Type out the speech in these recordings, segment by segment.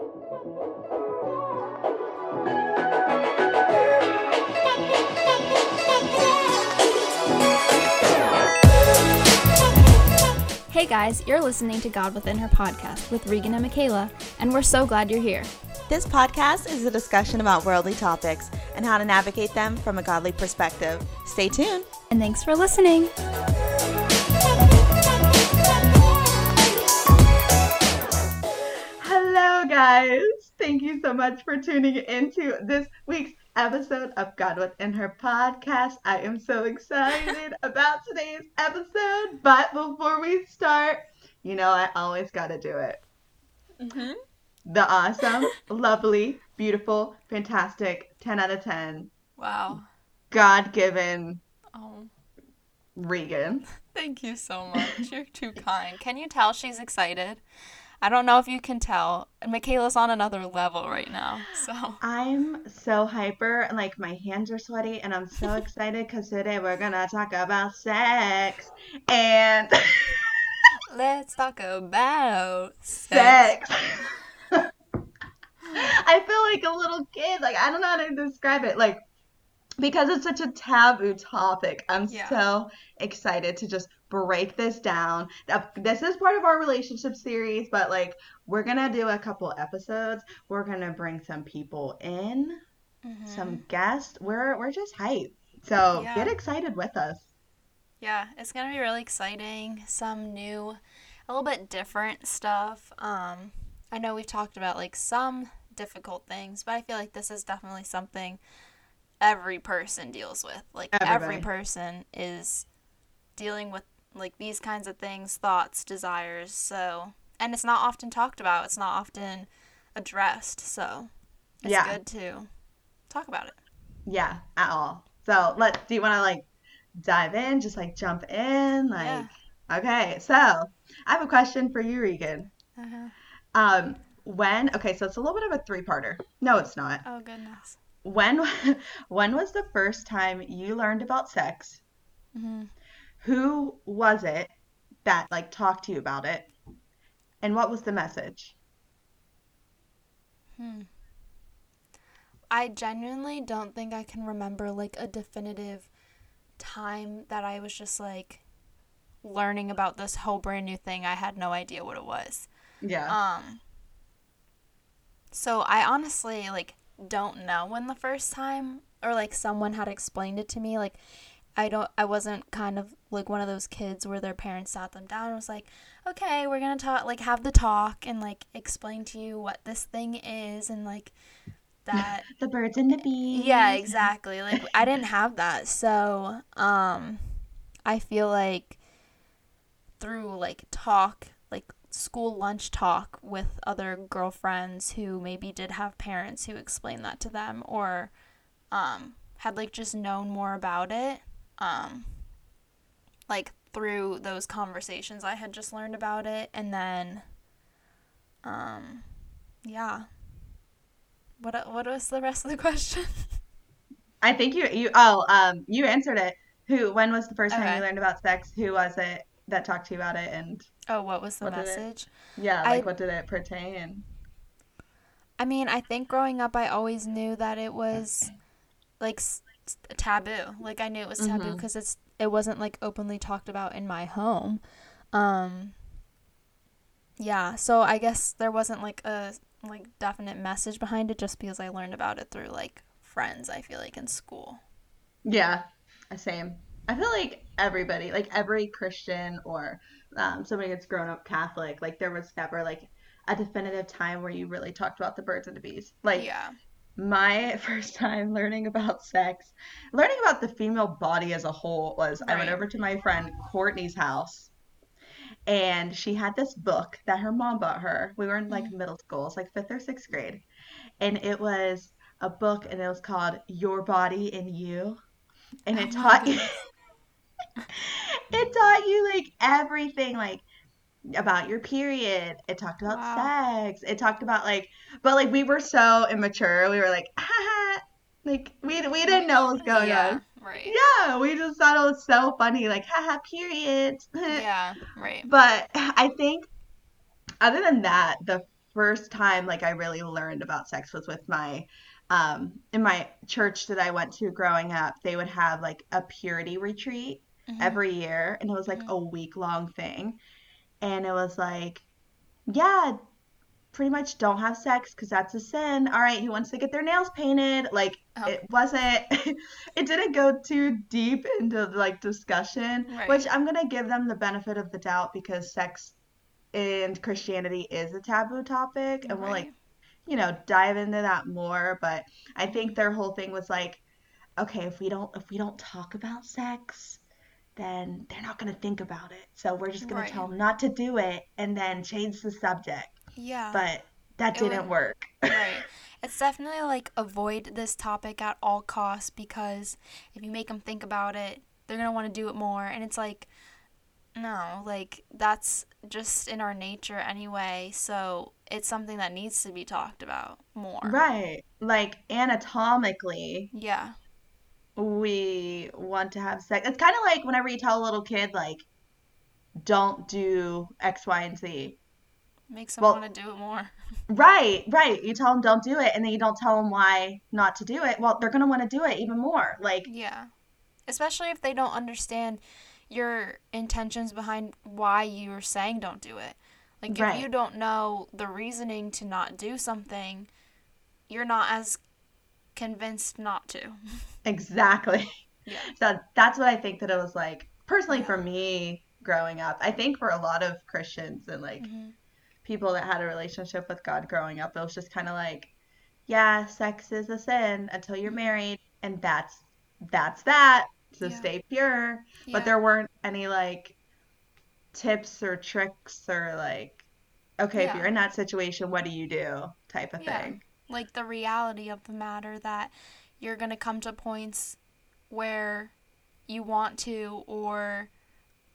Hey guys, you're listening to God Within Her podcast with Regan and Michaela, and we're so glad you're here. This podcast is a discussion about worldly topics and how to navigate them from a godly perspective. Stay tuned. And thanks for listening. Guys. Thank you so much for tuning into this week's episode of God Within Her podcast. I am so excited about today's episode. But before we start, you know, I always got to do it. Mm-hmm. The awesome, lovely, beautiful, fantastic 10 out of 10. Wow. God given Oh, Regan. thank you so much. You're too kind. Can you tell she's excited? I don't know if you can tell. Michaela's on another level right now. So I'm so hyper like my hands are sweaty and I'm so excited because today we're gonna talk about sex and let's talk about sex. I feel like a little kid. Like I don't know how to describe it. Like because it's such a taboo topic. I'm Yeah. so excited to just break this down. This is part of our relationship series, but like we're gonna do a couple episodes. We're gonna bring some people in Mhm. some guests. We're we're just hype. So Yeah. get excited with us. Yeah, it's gonna be really exciting. Some new, a little bit different stuff. Um, I know we've talked about like some difficult things, but I feel like this is definitely something every person deals with. Like every person is dealing with like these kinds of things, thoughts, desires. So, and it's not often talked about. It's not often addressed. So, it's Yeah. good to talk about it. Yeah, at all. So let do you wanna like dive in, just like jump in? Like Yeah. okay, so I have a question for you, Regan. Uh-huh. Um when okay, so it's a little bit of a three parter. No, it's not. Oh goodness. When when was the first time you learned about sex? hmm Who was it that like talked to you about it? And what was the message? Hmm. I genuinely don't think I can remember like a definitive time that I was just like learning about this whole brand new thing. I had no idea what it was. Yeah. Um so I honestly like don't know when the first time or like someone had explained it to me like I don't I wasn't kind of like one of those kids where their parents sat them down and was like, "Okay, we're going to talk like have the talk and like explain to you what this thing is and like that the birds and the bees. yeah, exactly. Like I didn't have that. So, um I feel like through like talk, school lunch talk with other girlfriends who maybe did have parents who explained that to them or um had like just known more about it. Um like through those conversations I had just learned about it and then um yeah. What what was the rest of the question? I think you you oh um you answered it. Who when was the first time you learned about sex? Who was it that talked to you about it? And Oh, what was the What did it- message? yeah, I- like what did it pertain? I mean, I think growing up, I always knew that it was like taboo. Like I knew it was taboo because it's it wasn't like openly talked about in my home. Um, yeah, so I guess there wasn't like a like definite message behind it, just because I learned about it through like friends. I feel like in school. Yeah, same. I feel like everybody, like every Christian or um, somebody that's grown up Catholic, like there was never like a definitive time where you really talked about the birds and the bees. Like yeah. my first time learning about sex, learning about the female body as a whole was I went over to my friend Courtney's house and she had this book that her mom bought her. We were in like middle school, it's like fifth or sixth grade. And it was a book and it was called Your Body and You. And it Oh taught you it taught you like everything like about your period. It talked about Wow. sex. It talked about like but like we were so immature. We were like, ha ha like we we didn't know what was going yeah. on. Right. Yeah, we just thought it was so funny, like haha, period. Yeah. Right. But I think other than that, the first time like I really learned about sex was with my um in my church that I went to growing up. They would have like a purity retreat Mhm. every year and it was like Mhm. a week long thing. And it was like, yeah, pretty much don't have sex because that's a sin. All right, who wants to get their nails painted? Like Oh, it wasn't it didn't go too deep into like discussion, which. I'm gonna give them the benefit of the doubt because sex and Christianity is a taboo topic and we'll like, you know, dive into that more, but I think their whole thing was like, okay, if we don't if we don't talk about sex, then they're not gonna think about it. So we're just gonna tell them not to do it and then change the subject. Yeah. But that It didn't would work. right. It's definitely like avoid this topic at all costs because if you make them think about it, they're going to want to do it more and it's like no, like that's just in our nature anyway. So, it's something that needs to be talked about more. Right. Like anatomically, Yeah. We want to have sex. It's kind of like whenever you tell a little kid, like, don't do X, Y, and Z. Makes them Well, want to do it more. right, right. You tell them don't do it, and then you don't tell them why not to do it. Well, they're gonna want to do it even more. Like, Yeah. Especially if they don't understand your intentions behind why you're saying don't do it. Like if right, you don't know the reasoning to not do something, you're not as convinced not to. exactly. Yeah. So that's what I think that it was like, personally Yeah. for me growing up. I think for a lot of Christians and like Mhm. people that had a relationship with God growing up, it was just kind of like, yeah, sex is a sin until you're Mhm. married, and that's that's that. So Yeah. stay pure. But there weren't any like tips or tricks or like, okay, if you're in that situation, what do you do? type of Yeah. thing. Like the reality of the matter that you're going to come to points where you want to or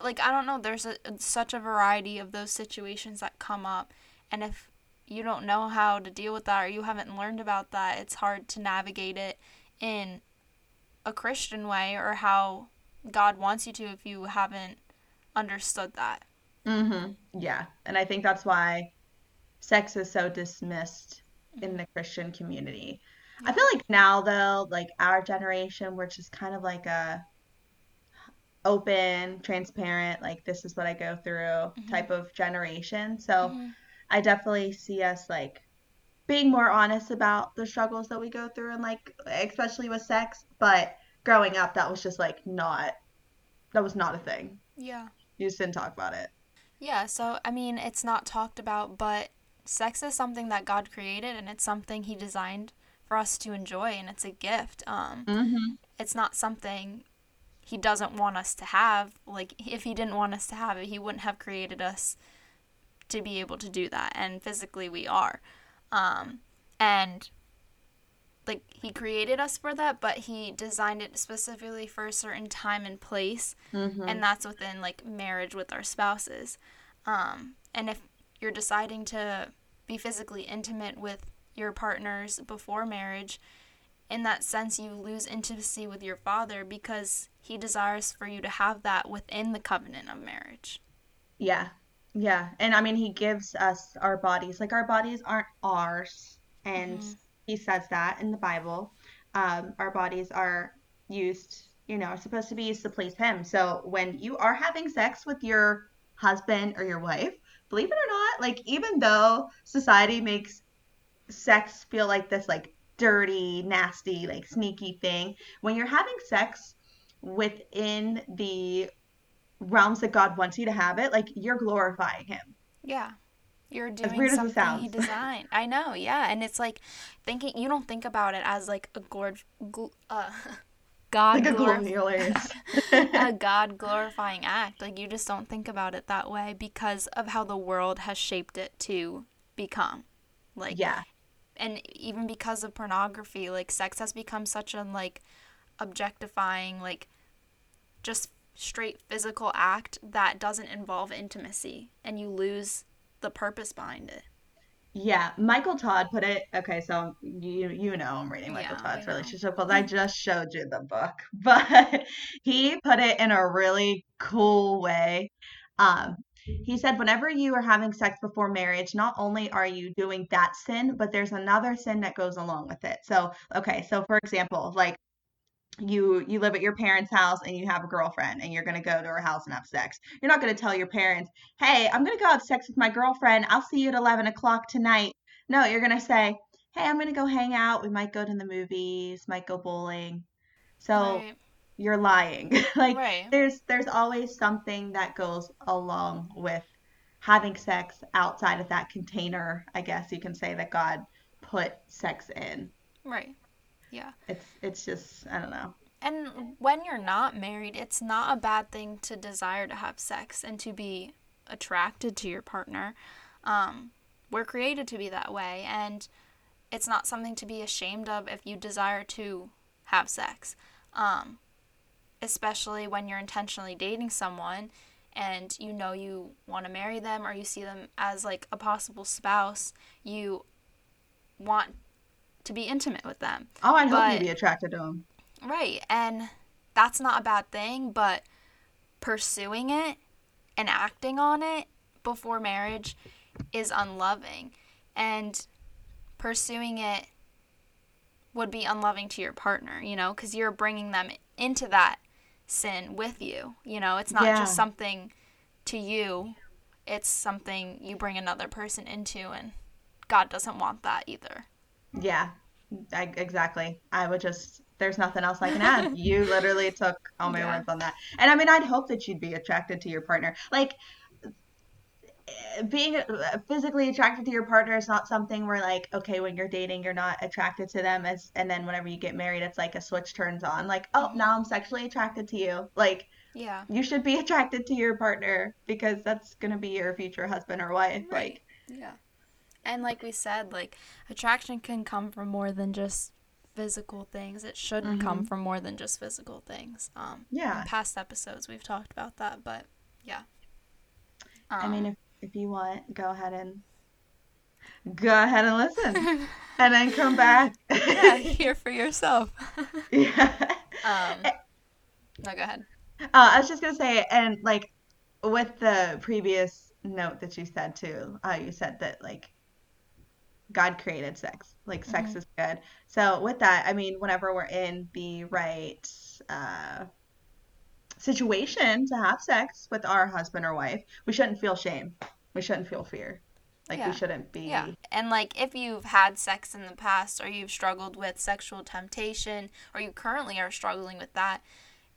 like I don't know, there's a, such a variety of those situations that come up and if you don't know how to deal with that or you haven't learned about that, it's hard to navigate it in a Christian way or how God wants you to if you haven't understood that. hmm Yeah. And I think that's why sex is so dismissed in the Christian community. I feel like now though, like our generation, we're just kind of like a open, transparent, like this is what I go through hmm type of generation. So hmm I definitely see us like being more honest about the struggles that we go through and like especially with sex. But growing up, that was just like not that was not a thing. Yeah. You just didn't talk about it. Yeah, so I mean, it's not talked about, but sex is something that God created and it's something he designed for us to enjoy and it's a gift. Um hmm it's not something he doesn't want us to have. Like if he didn't want us to have it, he wouldn't have created us to be able to do that and physically we are. Um and like he created us for that, but he designed it specifically for a certain time and place hmm and that's within like marriage with our spouses. Um, and if you're deciding to be physically intimate with your partners before marriage, in that sense, you lose intimacy with your father because he desires for you to have that within the covenant of marriage. Yeah. Yeah. And I mean, he gives us our bodies. Like our bodies aren't ours. And hmm he says that in the Bible. Um, our bodies are used, you know, are supposed to be used to please him. So when you are having sex with your husband or your wife, believe it or not, like even though society makes sex feel like this like dirty, nasty, like sneaky thing, when you're having sex within the realms that God wants you to have it, like you're glorifying him. Yeah. You're doing weird as it something he designed. I know, yeah. And it's like thinking, you don't think about it as like a glor- gl- uh, Like God a glorifying. a God glorifying act. Like you just don't think about it that way because of how the world has shaped it to become. Like Yeah. and even because of pornography, like sex has become such an like objectifying, like just straight physical act that doesn't involve intimacy and you lose the purpose behind it. Yeah, Michael Todd put it. Okay, so you you know I'm reading Michael Yeah, Todd's relationship goals. I just showed you the book, but he put it in a really cool way. Um, he said whenever you are having sex before marriage, not only are you doing that sin, but there's another sin that goes along with it. So, okay, so for example, like you you live at your parents' house and you have a girlfriend and you're going to go to her house and have sex. You're not going to tell your parents, "Hey, I'm going to go have sex with my girlfriend. I'll see you at 11 o'clock tonight." No, you're going to say, "Hey, I'm going to go hang out. We might go to the movies, might go bowling." So Right. you're lying. like Right. there's there's always something that goes along with having sex outside of that container, I guess you can say that God put sex in. Right. Yeah. It's it's just I don't know. And when you're not married, it's not a bad thing to desire to have sex and to be attracted to your partner. Um, we're created to be that way, and it's not something to be ashamed of if you desire to have sex. Um, especially when you're intentionally dating someone and you know you want to marry them or you see them as like a possible spouse, you want to be intimate with them. Oh, I'd hope you'd be attracted to them. Right. And that's not a bad thing, but pursuing it and acting on it before marriage is unloving. And pursuing it would be unloving to your partner, you know, because you're bringing them into that sin with you. You know, it's not Yeah. just something to you, it's something you bring another person into, and God doesn't want that either. Yeah, I, exactly. I would just, there's nothing else I can add. You literally took all my Yeah. words on that. And I mean, I'd hope that you'd be attracted to your partner. Like, being physically attracted to your partner is not something where, like, okay, when you're dating, you're not attracted to them, as, and then whenever you get married, it's like a switch turns on. Like, oh, mm-hmm. now I'm sexually attracted to you. Like, Yeah. you should be attracted to your partner because that's going to be your future husband or wife. Right. Like, Yeah. And like we said, like attraction can come from more than just physical things. It shouldn't come from more than just physical things. Um Yeah. in past episodes we've talked about that, but yeah. I mean, Um, if, if you want, go ahead and go ahead and listen, and then come back. yeah, hear for yourself. yeah. um No, go ahead. Uh, I was just gonna say, and like with the previous note that you said too, uh, you said that like God created sex, like sex Mm-hmm. is good. So with that, I mean, whenever we're in the right uh, situation to have sex with our husband or wife, we shouldn't feel shame. We shouldn't feel fear. Like Yeah. we shouldn't be. Yeah. And like if you've had sex in the past or you've struggled with sexual temptation or you currently are struggling with that,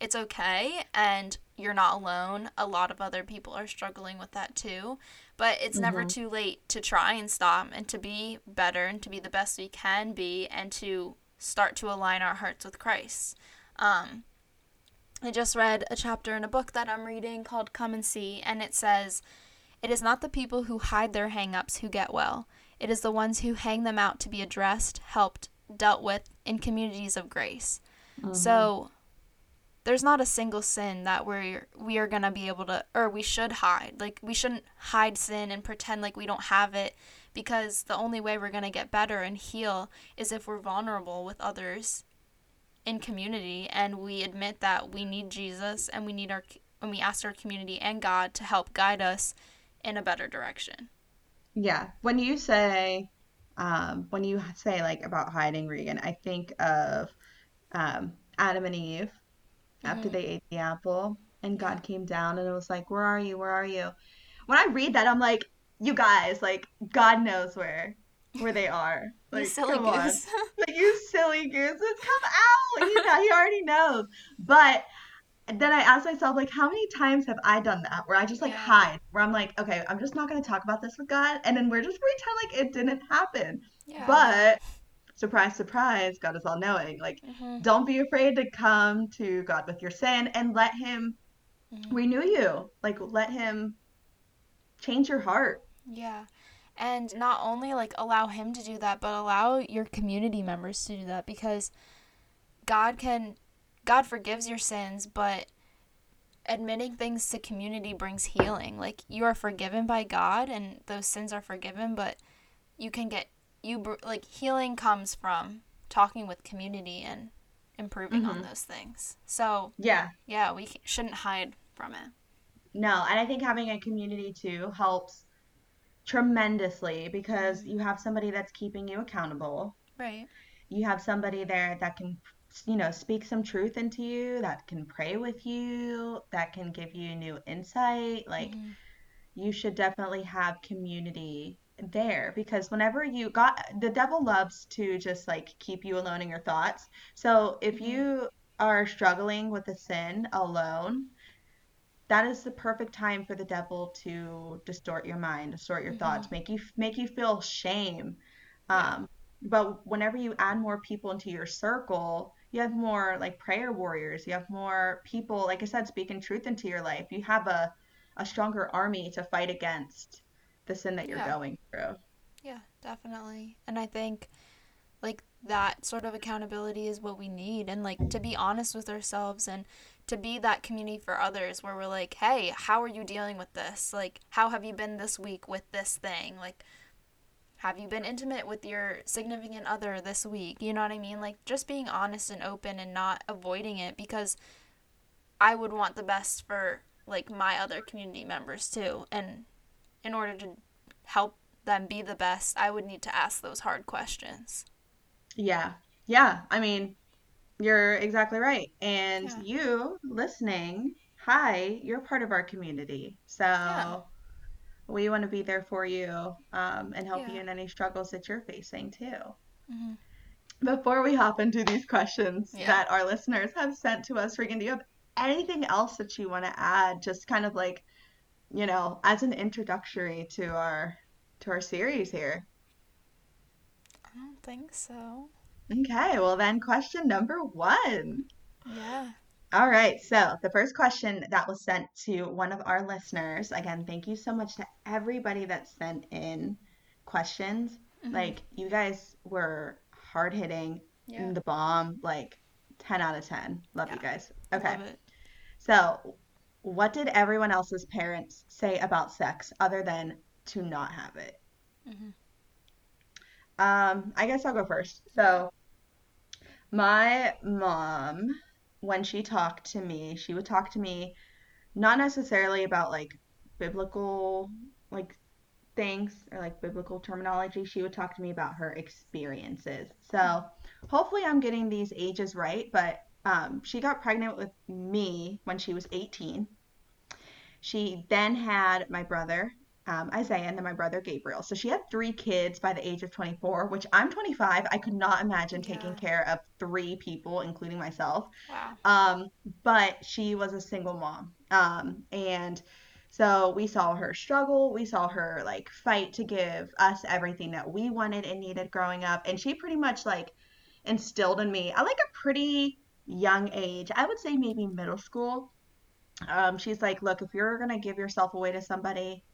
it's okay and you're not alone. A lot of other people are struggling with that too. But it's never too late to try and stop and to be better and to be the best we can be and to start to align our hearts with Christ. Um, I just read a chapter in a book that I'm reading called Come and See, and it says, It is not the people who hide their hang ups who get well. It is the ones who hang them out to be addressed, helped, dealt with in communities of grace. So there's not a single sin that we're we are gonna be able to or we should hide. Like we shouldn't hide sin and pretend like we don't have it because the only way we're gonna get better and heal is if we're vulnerable with others in community and we admit that we need Jesus and we need our and we ask our community and God to help guide us in a better direction. Yeah. When you say, um, when you say like about hiding Regan, I think of um, Adam and Eve after they ate the apple and God came down and it was like, Where are you? Where are you? When I read that, I'm like, You guys, like, God knows where where they are. You Like, silly come on. goose. Like, you silly gooses, come out. He, know, he already knows. But then I asked myself, like, how many times have I done that where I just like Yeah. hide, where I'm like, okay, I'm just not going to talk about this with God, and then we're just pretend like it didn't happen. yeah. But surprise, surprise, God is all knowing. Like, Mhm. don't be afraid to come to God with your sin and let Him Mhm. renew you. Like, let Him change your heart. Yeah. And not only like allow him to do that, but allow your community members to do that because God can God forgives your sins, but admitting things to community brings healing. Like you are forgiven by God and those sins are forgiven, but you can get you br- like healing comes from talking with community and improving on those things. So, Yeah. yeah, we shouldn't hide from it. No, and I think having a community too helps tremendously because Mhm. you have somebody that's keeping you accountable. Right. You have somebody there that can, you know, speak some truth into you, that can pray with you, that can give you new insight. Like, hmm you should definitely have community there because whenever you got the devil loves to just like keep you alone in your thoughts. So if hmm you are struggling with a sin alone, that is the perfect time for the devil to distort your mind, distort your hmm thoughts, make you make you feel shame. Um, but whenever you add more people into your circle, you have more like prayer warriors. You have more people, like I said, speaking truth into your life. You have a a stronger army to fight against the sin that you're Yeah. going through. Yeah, definitely. And I think like that sort of accountability is what we need and like to be honest with ourselves and to be that community for others where we're like, "Hey, how are you dealing with this? Like, how have you been this week with this thing? Like, have you been intimate with your significant other this week?" You know what I mean? Like just being honest and open and not avoiding it because I would want the best for like my other community members too. And in order to help them be the best, I would need to ask those hard questions. Yeah. Yeah. I mean, you're exactly right. And Yeah. you listening, hi, you're part of our community. Yeah. So we want to be there for you um, and help you in any struggles that you're facing too. hmm Before we hop into these questions Yeah. that our listeners have sent to us, Regan, do you have anything else that you want to add? Just kind of like, you know, as an introductory to our to our series here. I don't think so. Okay, well then question number one. Yeah. All right, so the first question that was sent to one of our listeners, again, thank you so much to everybody that sent in questions. hmm Like, you guys were hard hitting, Yeah. the bomb, like 10 out of 10. Love you guys. Okay, so what did everyone else's parents say about sex other than to not have it? hmm Um, I guess I'll go first. So, my mom, when she talked to me, she would talk to me not necessarily about like biblical like things or like biblical terminology. She would talk to me about her experiences. So hopefully I'm getting these ages right, but um, she got pregnant with me when she was 18. She then had my brother, um, Isaiah, and then my brother Gabriel. So she had three kids by the age of 24, which I'm 25. I could not imagine taking Yeah. care of three people, including myself. Wow. Um, but she was a single mom. Um, and so we saw her struggle. We saw her like fight to give us everything that we wanted and needed growing up. And she pretty much like instilled in me I like a pretty young age. I would say maybe middle school. Um, she's like, look, if you're gonna give yourself away to somebody,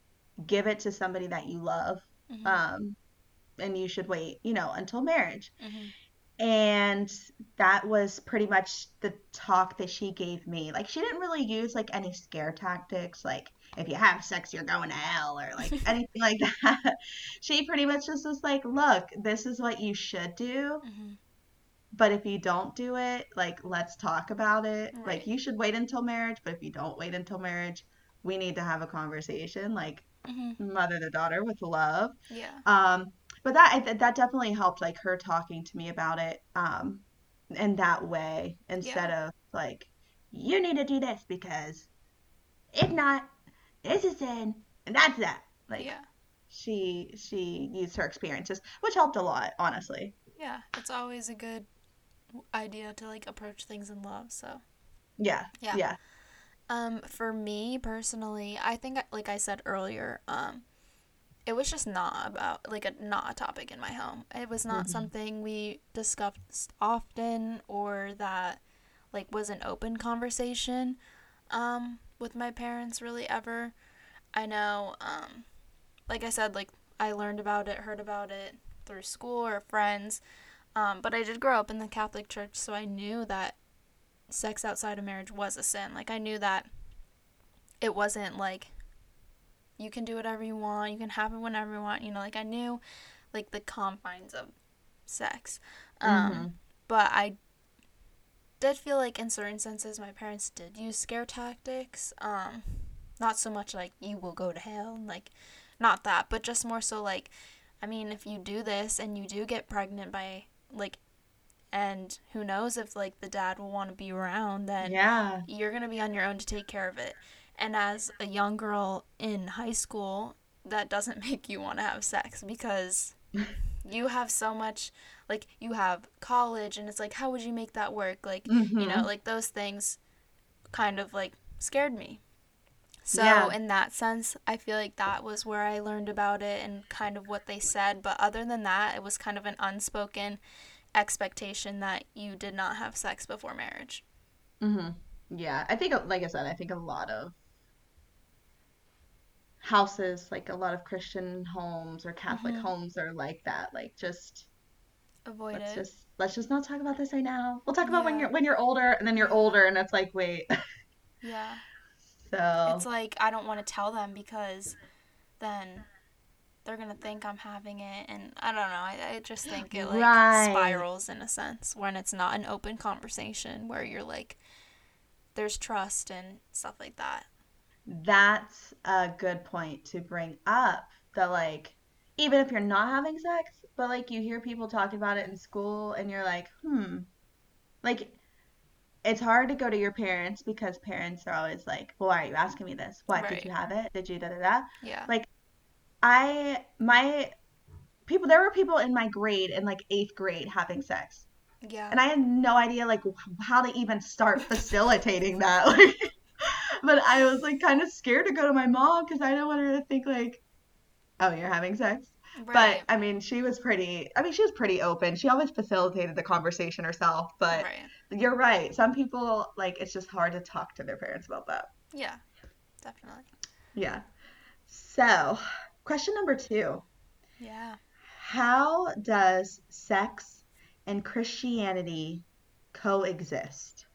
give it to somebody that you love. hmm Um, and you should wait, you know, until marriage. hmm And that was pretty much the talk that she gave me. Like, she didn't really use like any scare tactics, like, if you have sex, you're going to hell, or like anything like that. She pretty much just was like, look, this is what you should do. hmm But if you don't do it, like, let's talk about it. Like, you should wait until marriage, but if you don't wait until marriage, we need to have a conversation, like, hmm mother to daughter with love. Yeah. Um, but that I- that definitely helped, like her talking to me about it, um, in that way Yeah. instead of like, you need to do this because if not, this is sin and that's that. Like Yeah. she she used her experiences, which helped a lot, honestly. Yeah. It's always a good idea to like approach things in love. So Yeah, yeah. yeah. Um, for me personally, I think like I said earlier, um, it was just not about like a not a topic in my home. It was not hmm something we discussed often or that like was an open conversation um with my parents really ever. I know um like I said like I learned about it, heard about it through school or friends. Um, but I did grow up in the Catholic Church, so I knew that sex outside of marriage was a sin. Like I knew that it wasn't like you can do whatever you want, you can have it whenever you want, you know, like I knew like the confines of sex. Um, hmm but I did feel like in certain senses my parents did use scare tactics. Um, not so much like you will go to hell, like not that, but just more so like I mean, if you do this and you do get pregnant by like and who knows if like the dad will want to be around, then Yeah. you're going to be on your own to take care of it. And as a young girl in high school, that doesn't make you want to have sex because you have so much like you have college and it's like how would you make that work? Like, you know, Mhm. like those things kind of like scared me. So Yeah. in that sense, I feel like that was where I learned about it and kind of what they said, but other than that, it was kind of an unspoken expectation that you did not have sex before marriage. hmm Yeah, I think, like I said, I think a lot of houses, like a lot of Christian homes or Catholic Mhm. homes are like that. Like just Avoid let's it. just let's just not talk about this right now. We'll talk about when you're when you're older, and then you're older, and it's like, wait. Yeah. So It's like I don't want to tell them because then they're gonna think I'm having it, and I don't know. I, I just think it like Right. spirals in a sense when it's not an open conversation where you're like, there's trust and stuff like that. that's a good point to bring up. That like even if you're not having sex, but like you hear people talking about it in school, and you're like, hmm, like it's hard to go to your parents because parents are always like, well, why are you asking me this? What did you have it? Did you da da da? Yeah. Like I my people there were people in my grade in like eighth grade having sex. Yeah. And I had no idea like how to even start facilitating that. Like but I was like kind of scared to go to my mom because I didn't want her to think like, oh, you're having sex. But. I mean, she was pretty. I mean, she was pretty open. She always facilitated the conversation herself. But right. You're right. Some people like it's just hard to talk to their parents about that. Yeah. Definitely. Yeah. So, question number two. Yeah. How does sex and Christianity coexist?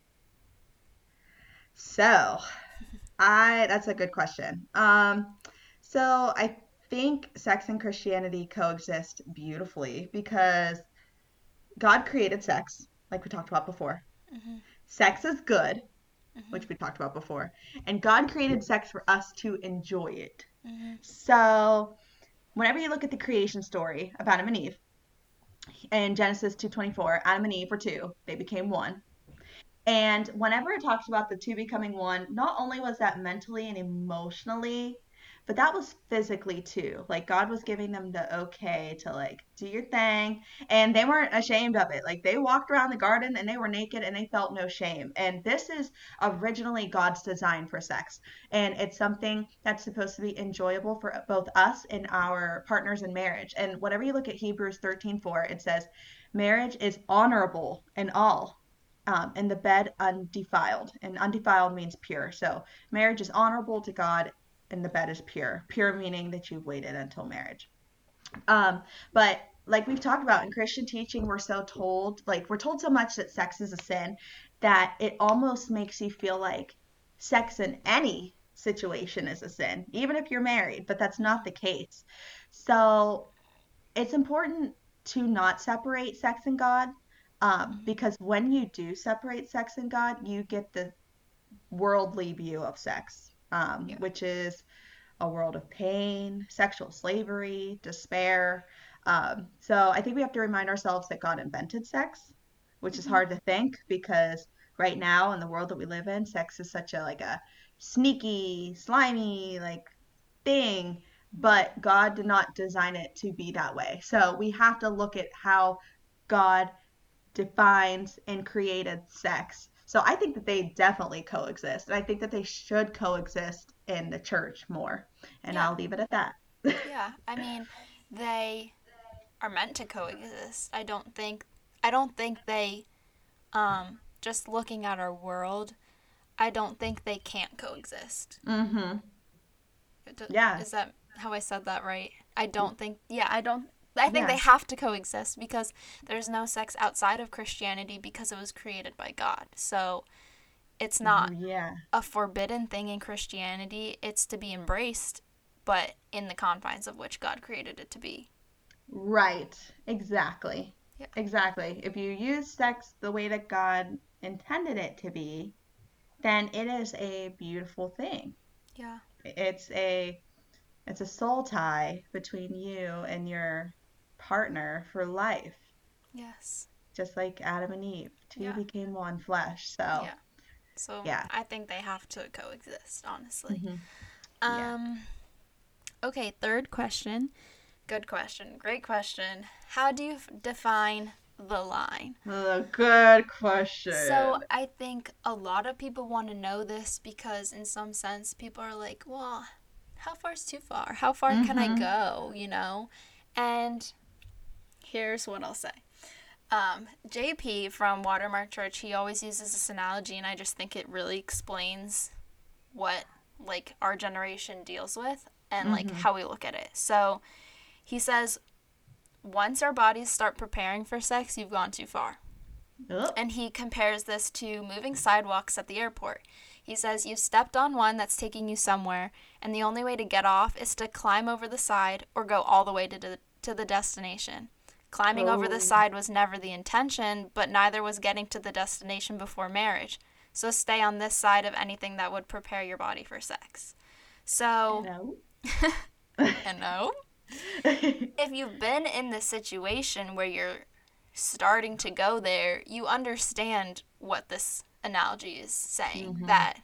So, I that's a good question. Um, so I think sex and Christianity coexist beautifully because God created sex, like we talked about before. Mhm. Sex is good, Mhm. which we talked about before, and God created sex for us to enjoy it. Mhm. So, whenever you look at the creation story of Adam and Eve in Genesis 2:24, Adam and Eve were two, they became one. And whenever it talks about the two becoming one, not only was that mentally and emotionally, but that was physically too. Like God was giving them the okay to like do your thing, and they weren't ashamed of it. Like they walked around the garden and they were naked and they felt no shame. And this is originally God's design for sex and it's something that's supposed to be enjoyable for both us and our partners in marriage. And whenever you look at Hebrews 13:4, it says, "Marriage is honorable in all, um, and the bed undefiled." And undefiled means pure. So marriage is honorable to God, and the bed is pure. Pure meaning that you've waited until marriage. Um, but like we've talked about in Christian teaching, we're so told, like we're told so much that sex is a sin that it almost makes you feel like sex in any situation is a sin, even if you're married, but that's not the case. So it's important to not separate sex and God, um, because when you do separate sex and God, you get the worldly view of sex, um, Yeah. which is a world of pain, sexual slavery, despair. Um, so I think we have to remind ourselves that God invented sex, which is Mhm. hard to think because right now in the world that we live in, sex is such a like a sneaky, slimy like thing, but God did not design it to be that way. So we have to look at how God defines and created sex. So I think that they definitely coexist, and I think that they should coexist in the church more. And Yeah. I'll leave it at that. Yeah, I mean, they are meant to coexist. I don't think I don't think they um just looking at our world, I don't think they can't coexist. Mm-hmm. Yeah. Is that how I said that right? I don't think yeah, I don't I think Yeah. they have to coexist because there's no sex outside of Christianity because it was created by God. So it's mm, not Yeah. a forbidden thing in Christianity. It's to be embraced, but in the confines of which God created it to be. Right. Exactly. Yeah. Exactly. If you use sex the way that God intended it to be, then it is a beautiful thing. Yeah. it's a it's a soul tie between you and your partner for life. Yes. Just like Adam and Eve. Two Yeah. became one flesh. So Yeah. So Yeah. I think they have to coexist, honestly. Mhm. Yeah. Um okay, third question. Good question. Great question. How do you f- define the line? Uh, good question. So I think a lot of people want to know this because in some sense people are like, well, how far is too far? How far can I Mhm. go, you know? And here's what I'll say. Um, JP from Watermark Church, he always uses this analogy and I just think it really explains what like our generation deals with and like Mhm. how we look at it. So he says once our bodies start preparing for sex, you've gone too far. Ugh. And he compares this to moving sidewalks at the airport. He says you've stepped on one that's taking you somewhere, and the only way to get off is to climb over the side or go all the way to the, to the destination. Climbing over Oh. the side was never the intention, but neither was getting to the destination before marriage. So stay on this side of anything that would prepare your body for sex. So, No. and no, if you've been in the situation where you're starting to go there, you understand what this analogy is saying Mhm. that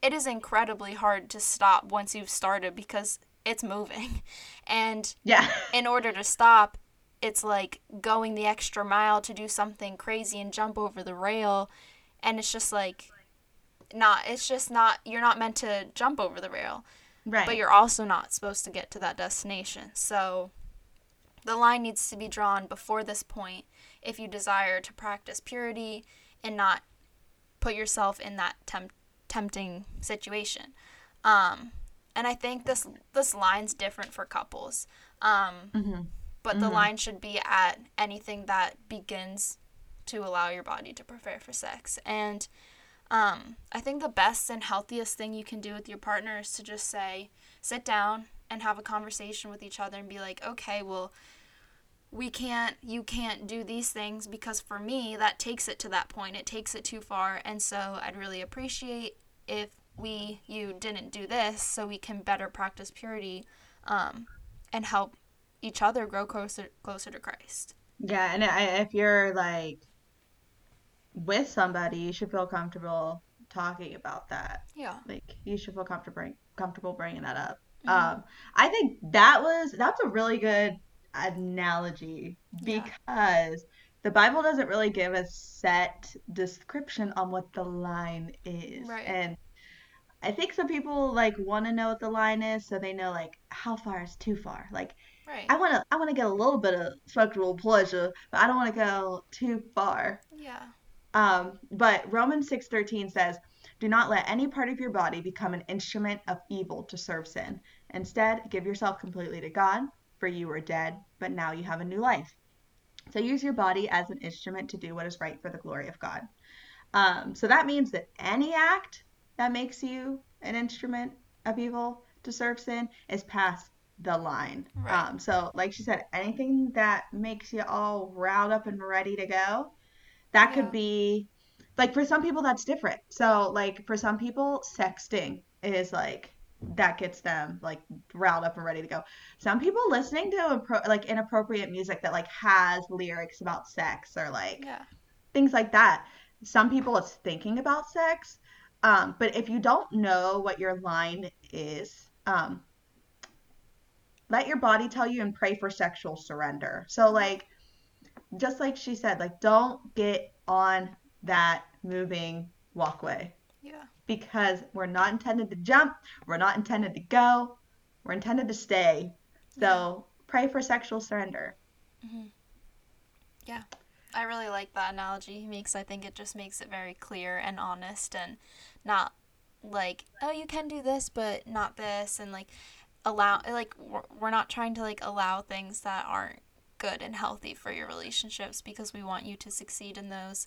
it is incredibly hard to stop once you've started because it's moving. And yeah. in order to stop, it's like going the extra mile to do something crazy and jump over the rail. And it's just like, not, it's just not, you're not meant to jump over the rail Right. but you're also not supposed to get to that destination. So the line needs to be drawn before this point if you desire to practice purity and not put yourself in that temp- tempting situation. Um, and I think this this line's different for couples. Um, Mhm. But the Mhm. line should be at anything that begins to allow your body to prepare for sex. And um, I think the best and healthiest thing you can do with your partner is to just say, sit down and have a conversation with each other and be like, okay, well, we can't, you can't do these things because for me, that takes it to that point. It takes it too far. And so I'd really appreciate if we, you didn't do this so we can better practice purity um, and help each other grow closer, closer to Christ. Yeah, and I, if you're like with somebody, you should feel comfortable talking about that. Yeah. Like you should feel comfortable comfortable bringing that up. Mhm. Um, I think that was that's a really good analogy Yeah. because the Bible doesn't really give a set description on what the line is. Right. And I think some people like want to know what the line is so they know like how far is too far. Like Right. I want to I want to get a little bit of sexual pleasure, but I don't want to go too far. yeah. Um, but Romans 6:13 says, "Do not let any part of your body become an instrument of evil to serve sin. Instead, give yourself completely to God, for you were dead, but now you have a new life." So use your body as an instrument to do what is right for the glory of God. Um, so that means that any act that makes you an instrument of evil to serve sin is past the line. Right. Um, so, like she said, anything that makes you all riled up and ready to go, that Yeah. could be like for some people that's different. So, like for some people, sexting is like that gets them like riled up and ready to go. Some people listening to appro- like inappropriate music that like has lyrics about sex or like Yeah. things like that. Some people it's thinking about sex. Um, but if you don't know what your line is, um, let your body tell you and pray for sexual surrender. So like just like she said, like don't get on that moving walkway Yeah. because we're not intended to jump, we're not intended to go, we're intended to stay. So pray for sexual surrender. Mm-hmm. Yeah. I really like that analogy he makes. I think it just makes it very clear and honest and not like, oh, you can do this, but not this. And like, allow, like, we're, we're not trying to like allow things that aren't good and healthy for your relationships because we want you to succeed in those.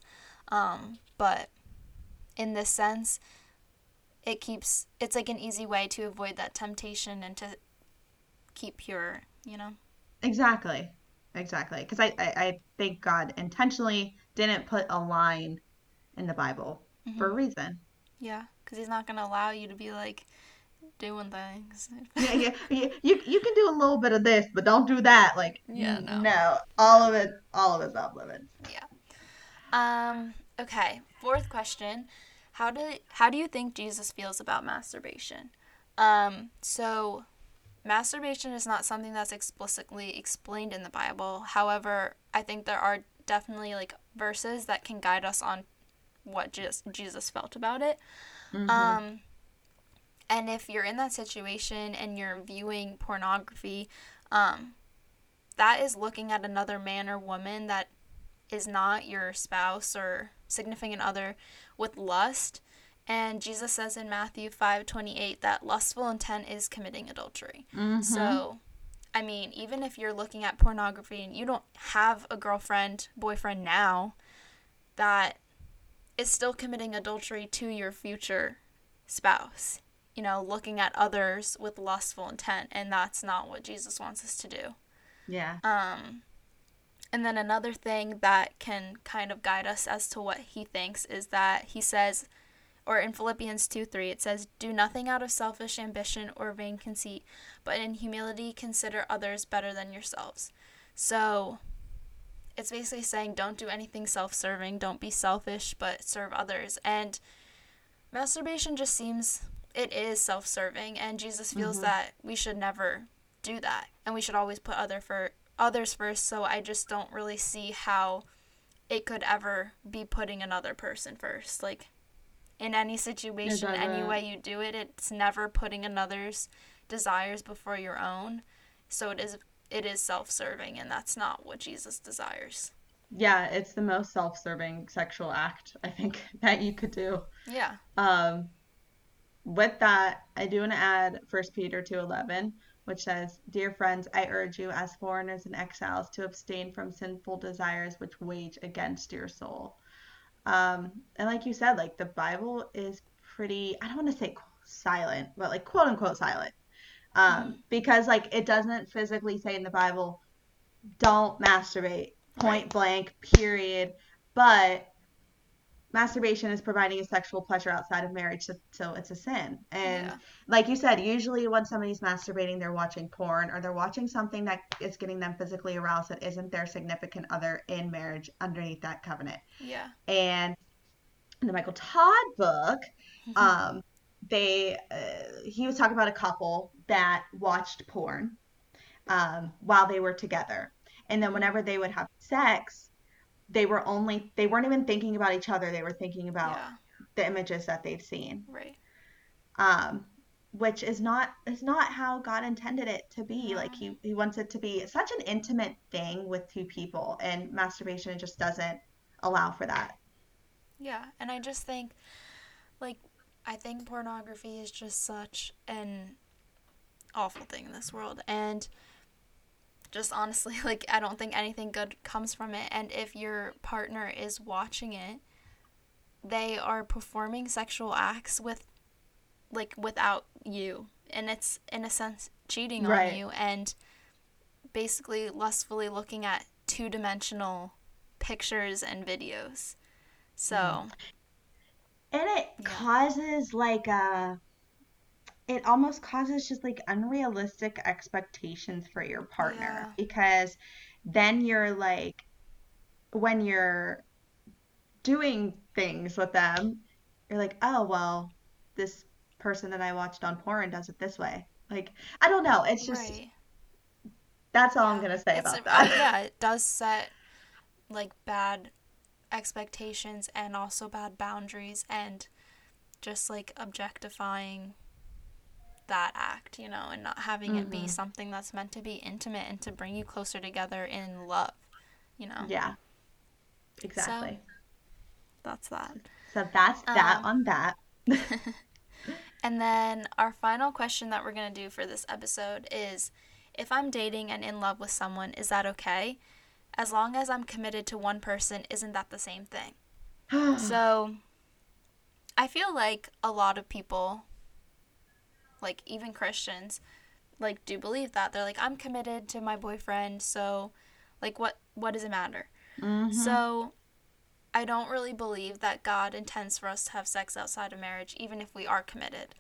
Um, but in this sense, it keeps, it's like an easy way to avoid that temptation and to keep pure, you know? Exactly. Exactly. Because I, I, I think God intentionally didn't put a line in the Bible for a reason. Yeah, because he's not going to allow you to be like doing things. yeah, yeah, yeah. You you can do a little bit of this, but don't do that. Like, Yeah, no. no, all of it, all of it's off limits. Yeah. Um, okay. Fourth question. How do how do you think Jesus feels about masturbation? Um, so masturbation is not something that's explicitly explained in the Bible. However, I think there are definitely like verses that can guide us on what Jesus Jesus felt about it. Mhm. Um, and if you're in that situation and you're viewing pornography, um, that is looking at another man or woman that is not your spouse or significant other with lust. And Jesus says in Matthew 5:28 that lustful intent is committing adultery. Mhm. So, I mean, even if you're looking at pornography and you don't have a girlfriend, boyfriend now, that is still committing adultery to your future spouse. You know, looking at others with lustful intent, and that's not what Jesus wants us to do. yeah, Um, and then another thing that can kind of guide us as to what he thinks is that he says, or in Philippians 2 3, it says, Do nothing out of selfish ambition or vain conceit, but in humility consider others better than yourselves. So it's basically saying, Don't do anything self serving, don't be selfish, but serve others. And masturbation just seems, it is self serving, and Jesus feels Mhm. that we should never do that and we should always put other for others first so i just don't really see how it could ever be putting another person first like in any situation any way you do it it's never putting another's desires before your own so it is it is self-serving and that's not what jesus desires yeah. It's the most self-serving sexual act I think that you could do. yeah Um, with that, I do want to add 1 Peter 2:11, which says, "Dear friends, I urge you as foreigners and exiles to abstain from sinful desires which wage against your soul." Um, and like you said, like the Bible is pretty, I don't want to say silent, but like quote unquote silent. Um, because like it doesn't physically say in the Bible, don't masturbate, point Right. blank, period. But masturbation is providing a sexual pleasure outside of marriage, so, so it's a sin. And yeah like you said, usually when somebody's masturbating, they're watching porn or they're watching something that is getting them physically aroused that isn't their significant other in marriage underneath that covenant. yeah And in the Michael Todd book, um, they uh, he was talking about a couple that watched porn um, while they were together, and then whenever they would have sex, they were only they weren't even thinking about each other. They were thinking about yeah the images that they've seen right um, which is not is not how God intended it to be. No. Like he he wants it to be such an intimate thing with two people, and masturbation just doesn't allow for that. Yeah, and I just think, like, I think pornography is just such an awful thing in this world. And just honestly, like, I don't think anything good comes from it. And if your partner is watching it, they are performing sexual acts with, like, without you. And it's, in a sense, cheating Right. on you and basically lustfully looking at two dimensional pictures and videos. So. Mm-hmm. And it Yeah. causes like a it almost causes just like unrealistic expectations for your partner Yeah. because then you're like when you're doing things with them, you're like, "Oh, well, this person that I watched on porn does it this way." Like, I don't know. It's just right. that's all I'm going to say It's- about uh, that. yeah, it does set like bad expectations and also bad boundaries and just like objectifying that act, you know, and not having it be Mhm. something that's meant to be intimate and to bring you closer together in love, you know. Yeah. Exactly. That's that. So, that's that Um, on that. And then our final question that we're going to do for this episode is if I'm dating and in love with someone, is that okay? As long as I'm committed to one person, isn't that the same thing? So I feel like a lot of people, like even Christians, like do believe that. They're like, I'm committed to my boyfriend, so like what what does it matter? Mhm. So I don't really believe that God intends for us to have sex outside of marriage, even if we are committed.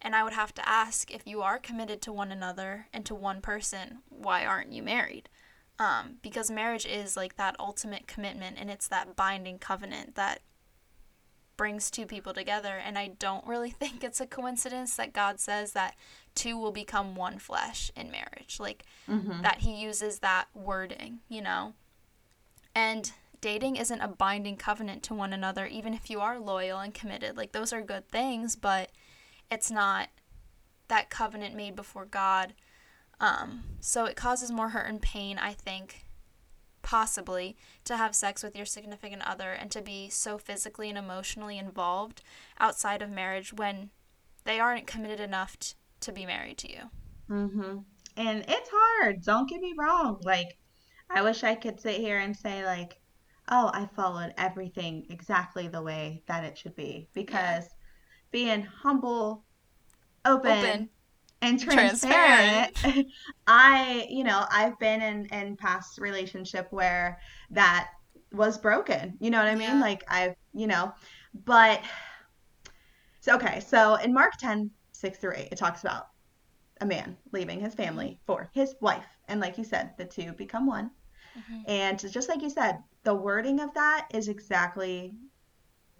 And I would have to ask if you are committed to one another and to one person, why aren't you married? Um, because marriage is like that ultimate commitment and it's that binding covenant that brings two people together. And I don't really think it's a coincidence that God says that two will become one flesh in marriage. Like Mm-hmm. that He uses that wording, you know? And dating isn't a binding covenant to one another, even if you are loyal and committed. Like those are good things, but it's not that covenant made before God. Um, so it causes more hurt and pain, I think, possibly, to have sex with your significant other and to be so physically and emotionally involved outside of marriage when they aren't committed enough t- to be married to you. Mm-hmm. And it's hard. Don't get me wrong. Like, I wish I could sit here and say, like, oh, I followed everything exactly the way that it should be. Because being humble, open, Open. And Transparent. transparent, I, you know, I've been in in past relationship where that was broken. You know what I mean? Yeah. Like I've, you know, but so okay, so in Mark 10, 6 through 8, it talks about a man leaving his family for his wife. And like you said, the two become one. Mhm. And just like you said, the wording of that is exactly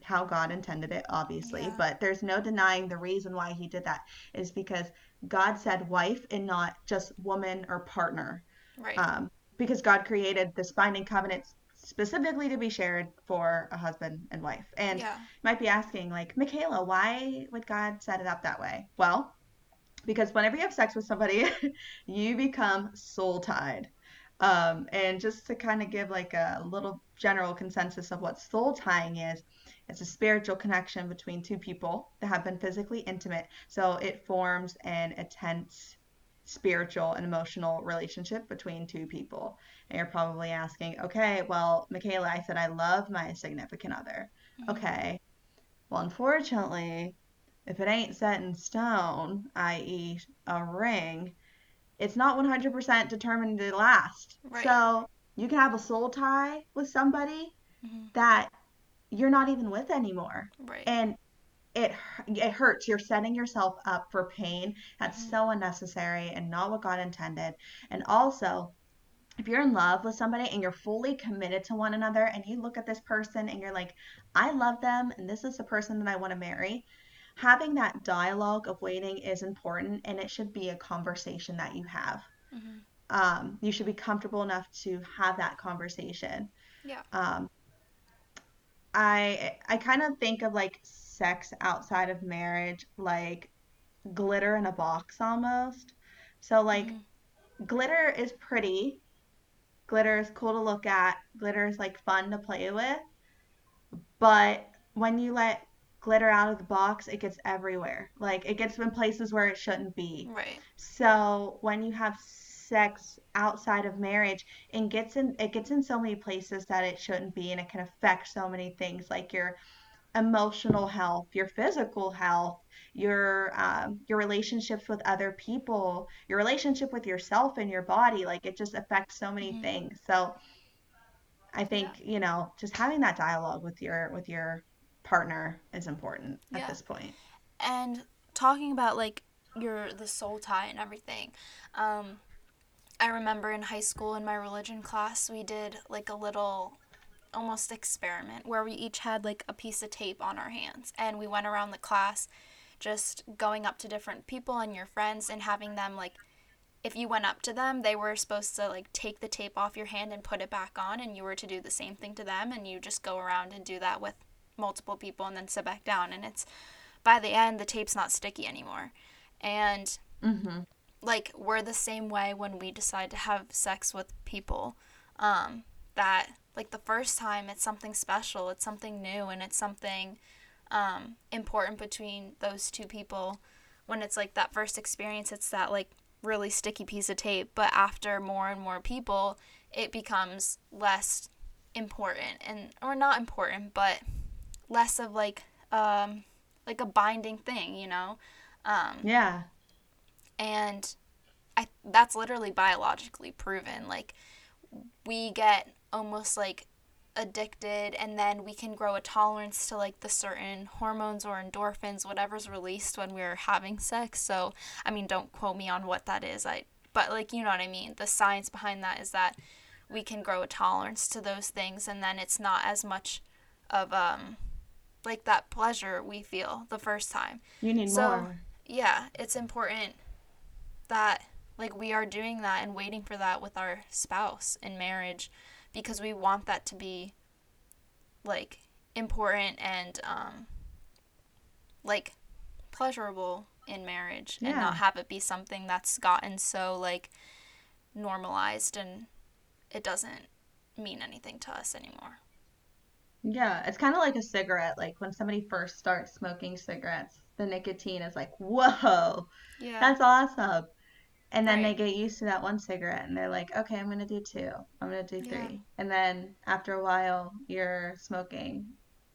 how God intended it, obviously. Yeah. But there's no denying the reason why he did that is because God said wife and not just woman or partner. Right. Um, because God created this binding covenant specifically to be shared for a husband and wife. And yeah. you might be asking, like, Michaela, why would God set it up that way? Well, because whenever you have sex with somebody, you become soul tied. Um, and just to kind of give like a little general consensus of what soul tying is, it's a spiritual connection between two people that have been physically intimate. So it forms an intense spiritual and emotional relationship between two people. And you're probably asking, okay, well, Michaela, I said I love my significant other. Mhm. Okay. Well, unfortunately, if it ain't set in stone, i.e., a ring, it's not 100% determined to last. Right. So you can have a soul tie with somebody Mhm. that you're not even with anymore. Right. And it it hurts. You're setting yourself up for pain. That's Mhm. so unnecessary and not what God intended. And also, if you're in love with somebody and you're fully committed to one another and you look at this person and you're like, I love them and this is the person that I want to marry, having that dialogue of waiting is important and it should be a conversation that you have. Mhm. Um, you should be comfortable enough to have that conversation. Yeah. Um, I I kind of think of like sex outside of marriage like glitter in a box almost. So like Mhm. glitter is pretty. Glitter is cool to look at. Glitter is like fun to play with. But when you let glitter out of the box, it gets everywhere. Like it gets in places where it shouldn't be. Right. So when you have sex outside of marriage, and gets in it gets in so many places that it shouldn't be, and it can affect so many things like your emotional health, your physical health, your um, your relationships with other people, your relationship with yourself and your body. Like it just affects so many Mhm. things. So I think Yeah. you know just having that dialogue with your with your partner is important at this point. and talking about like your the soul tie and everything um i remember in high school in my religion class we did like a little almost experiment where we each had like a piece of tape on our hands and we went around the class just going up to different people and your friends and having them like if you went up to them they were supposed to like take the tape off your hand and put it back on and you were to do the same thing to them and you just go around and do that with multiple people and then sit back down and it's by the end the tape's not sticky anymore and Mm-hmm. Like we're the same way when we decide to have sex with people. Um that like the first time it's something special it's something new and it's something um important between those two people. When it's like that first experience it's that like really sticky piece of tape. But after more and more people it becomes less important and or not important but less of like um like a binding thing you know? Um Yeah. And I that's literally biologically proven. Like we get almost like addicted and then we can grow a tolerance to like the certain hormones or endorphins whatever's released when we're having sex so i mean don't quote me on what that is i but like you know what i mean the science behind that is that we can grow a tolerance to those things and then it's not as much of um like that pleasure we feel the first time You need so more. yeah it's important that like we are doing that and waiting for that with our spouse in marriage because we want that to be like important and um like pleasurable in marriage and not have it be something that's gotten so like normalized and it doesn't mean anything to us anymore. Yeah, it's kind of like a cigarette. Like when somebody first starts smoking cigarettes, the nicotine is like, whoa, Yeah. that's awesome. And then they get used to that one cigarette and they're like, okay, I'm gonna do two. I'm gonna do Yeah. three. And then after a while, you're smoking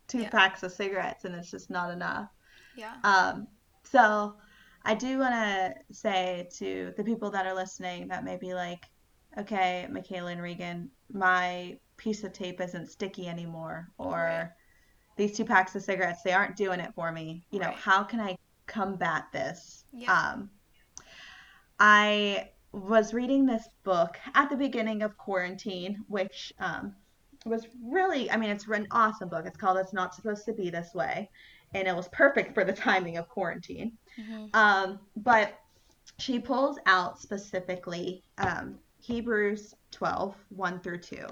two Yeah. packs of cigarettes and it's just not enough. yeah. Um, so I do want to say to the people that are listening that may be like, okay, Michaela and Regan, my piece of tape isn't sticky anymore, or Right. these two packs of cigarettes, they aren't doing it for me. You know, Right. how can I combat this? Yeah. Um, I was reading this book at the beginning of quarantine, which um, was really, I mean, it's an awesome book. It's called It's Not Supposed to Be This Way, and it was perfect for the timing of quarantine. Mhm. Um, but she pulls out specifically um, Hebrews 12, 1 through 2.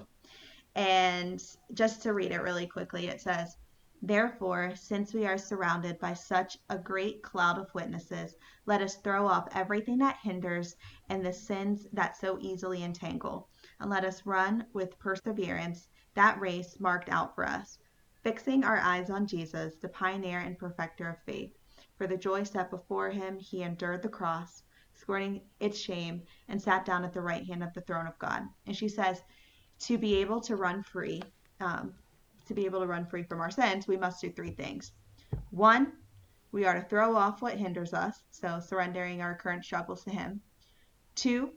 And just to read it really quickly, it says, Therefore, since we are surrounded by such a great cloud of witnesses, let us throw off everything that hinders and the sins that so easily entangle, and let us run with perseverance that race marked out for us, fixing our eyes on Jesus, the pioneer and perfecter of faith. For the joy set before him, he endured the cross, scorning its shame, and sat down at the right hand of the throne of God. And she says, to be able to run free, um, to be able to run free from our sins, we must do three things. One, we are to throw off what hinders us, so surrendering our current struggles to Him. Two,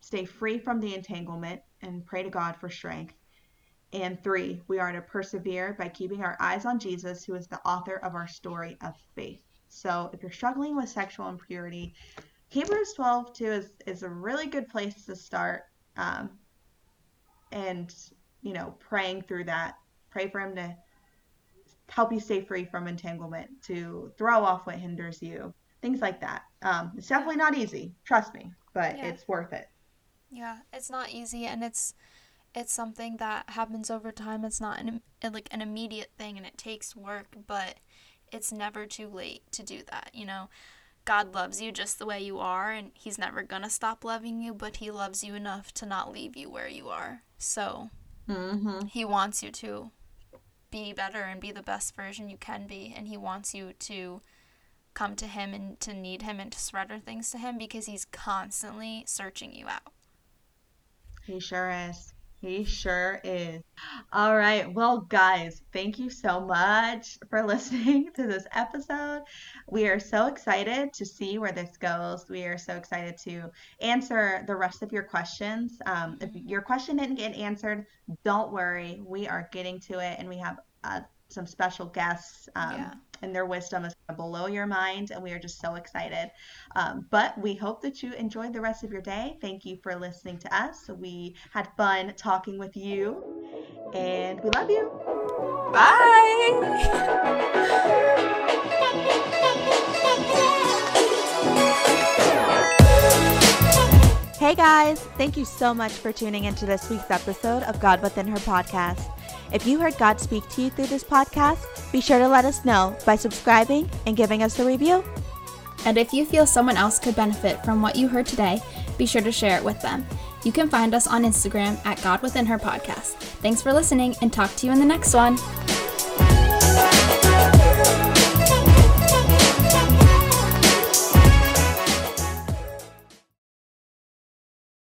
stay free from the entanglement and pray to God for strength. And three, we are to persevere by keeping our eyes on Jesus, who is the author of our story of faith. So if you're struggling with sexual impurity, Hebrews 12 2 is, is a really good place to start. Um, and, you know, praying through that. Pray for Him to help you stay free from entanglement, to throw off what hinders you, things like that. Um, it's definitely not easy, trust me, but Yeah. it's worth it. Yeah, it's not easy and it's it's something that happens over time. It's not an like an immediate thing and it takes work, but it's never too late to do that, you know. God loves you just the way you are and he's never going to stop loving you, but he loves you enough to not leave you where you are. So, Mm-hmm. he wants you to be better and be the best version you can be and he wants you to come to him and to need him and to surrender things to him because he's constantly searching you out. He sure is. He sure is. All right. Well, guys, thank you so much for listening to this episode. We are so excited to see where this goes. We are so excited to answer the rest of your questions. Um, if your question didn't get answered, don't worry. We are getting to it, and we have uh, some special guests. Um, Yeah. And their wisdom is blow your mind, and we are just so excited. Um, but we hope that you enjoyed the rest of your day. Thank you for listening to us. We had fun talking with you, and we love you. Bye. Hey guys, thank you so much for tuning into this week's episode of God Within Her podcast. If you heard God speak to you through this podcast, be sure to let us know by subscribing and giving us a review. And if you feel someone else could benefit from what you heard today, be sure to share it with them. You can find us on Instagram at God Within Her Podcast. Thanks for listening and talk to you in the next one.